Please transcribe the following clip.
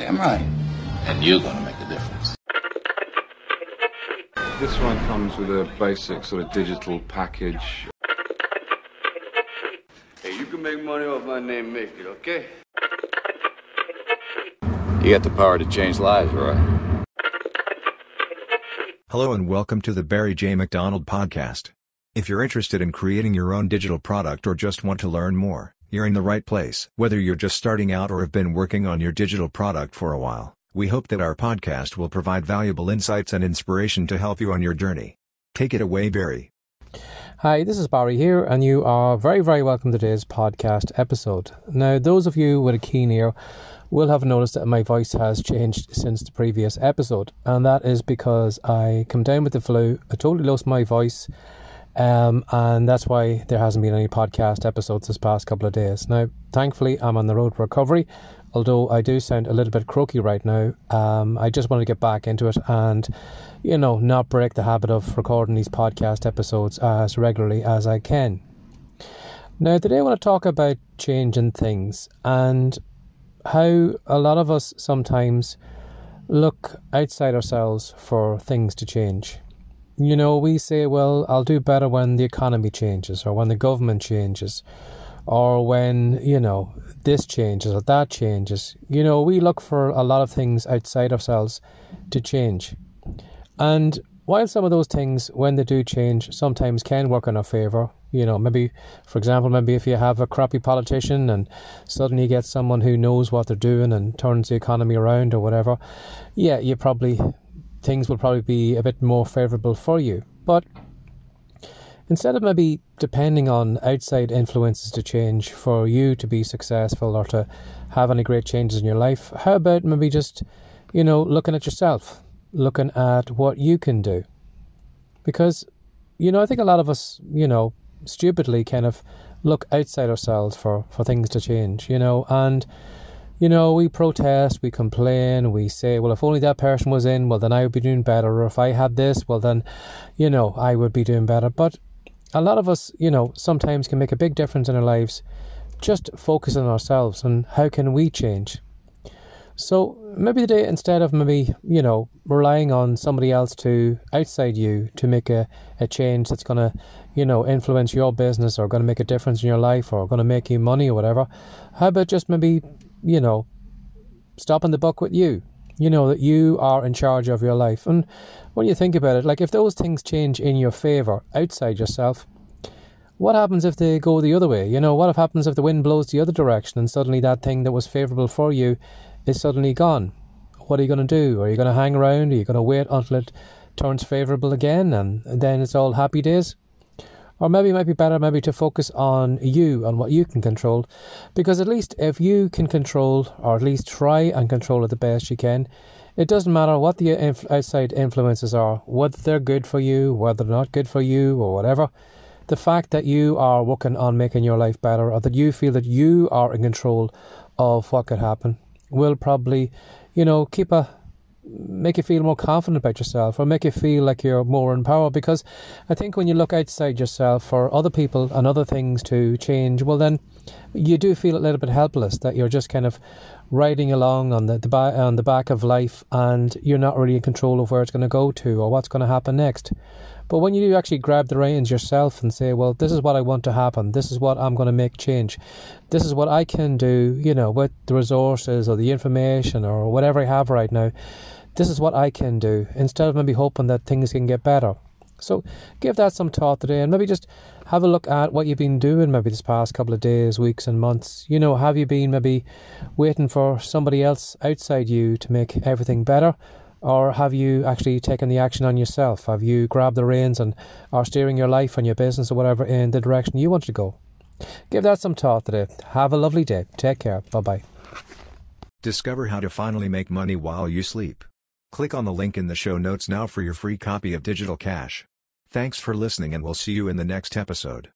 Damn right. And you're gonna make a difference. This one comes with a basic sort of digital package. Hey, you can make money off my name, make it, okay? You got the power to change lives, Roy. Hello and welcome to the Barry J. McDonald Podcast. If you're interested in creating your own digital product or just want to learn more, you're in the right place. Whether you're just starting out or have been working on your digital product for a while, we hope that our podcast will provide valuable insights and inspiration to help you on your journey. Take it away, Barry. Hi, this is Barry here, and you are very, very welcome to today's podcast episode. Now, those of you with a keen ear will have noticed that my voice has changed since the previous episode, and that is because I come down with the flu. I totally lost my voice, um, and that's why there hasn't been any podcast episodes this past couple of days. Now, thankfully, I'm on the road to recovery, although I do sound a little bit croaky right now. Um, I just want to get back into it and, you know, not break the habit of recording these podcast episodes as regularly as I can. Now, today I want to talk about changing things and how a lot of us sometimes look outside ourselves for things to change. You know, we say, well, I'll do better when the economy changes or when the government changes or when, you know, this changes or that changes. You know, we look for a lot of things outside ourselves to change. And while some of those things, when they do change, sometimes can work in our favour, you know, maybe, for example, maybe if you have a crappy politician and suddenly you get someone who knows what they're doing and turns the economy around or whatever, yeah, you probably, things will probably be a bit more favourable for you. But instead of maybe depending on outside influences to change for you to be successful or to have any great changes in your life, how about maybe just, you know, looking at yourself, looking at what you can do? Because, you know, I think a lot of us, you know, stupidly kind of look outside ourselves for, for things to change, you know, and you know, we protest, we complain, we say, well, if only that person was in, well, then I would be doing better. Or if I had this, well, then, you know, I would be doing better. But a lot of us, you know, sometimes can make a big difference in our lives just focus on ourselves and how can we change. So maybe the day instead of maybe, you know, relying on somebody else to outside you to make a, a change that's gonna, you know, influence your business or gonna make a difference in your life or gonna make you money or whatever, how about just maybe, you know, stopping the buck with you? You know, that you are in charge of your life. And when you think about it, like if those things change in your favour outside yourself, what happens if they go the other way? You know, what happens if the wind blows the other direction and suddenly that thing that was favourable for you is suddenly gone. What are you going to do? Are you going to hang around? Are you going to wait until it turns favourable again and then it's all happy days? Or maybe it might be better maybe to focus on you, on what you can control. Because at least if you can control, or at least try and control it the best you can, it doesn't matter what the inf- outside influences are, whether they're good for you, whether they're not good for you, or whatever. The fact that you are working on making your life better, or that you feel that you are in control of what could happen, will probably, you know, keep a make you feel more confident about yourself or make you feel like you're more in power because I think when you look outside yourself for other people and other things to change, well then you do feel a little bit helpless that you're just kind of riding along on the, the on the back of life and you're not really in control of where it's going to go to or what's going to happen next. But when you do actually grab the reins yourself and say, well, this is what I want to happen, this is what I'm going to make change, this is what I can do, you know, with the resources or the information or whatever I have right now, this is what I can do, instead of maybe hoping that things can get better. So give that some thought today and maybe just have a look at what you've been doing maybe this past couple of days, weeks, and months. You know, have you been maybe waiting for somebody else outside you to make everything better? Or have you actually taken the action on yourself? Have you grabbed the reins and are steering your life and your business or whatever in the direction you want to go? Give that some thought today. Have a lovely day. Take care. Bye bye. Discover how to finally make money while you sleep. Click on the link in the show notes now for your free copy of Digital Cash. Thanks for listening and we'll see you in the next episode.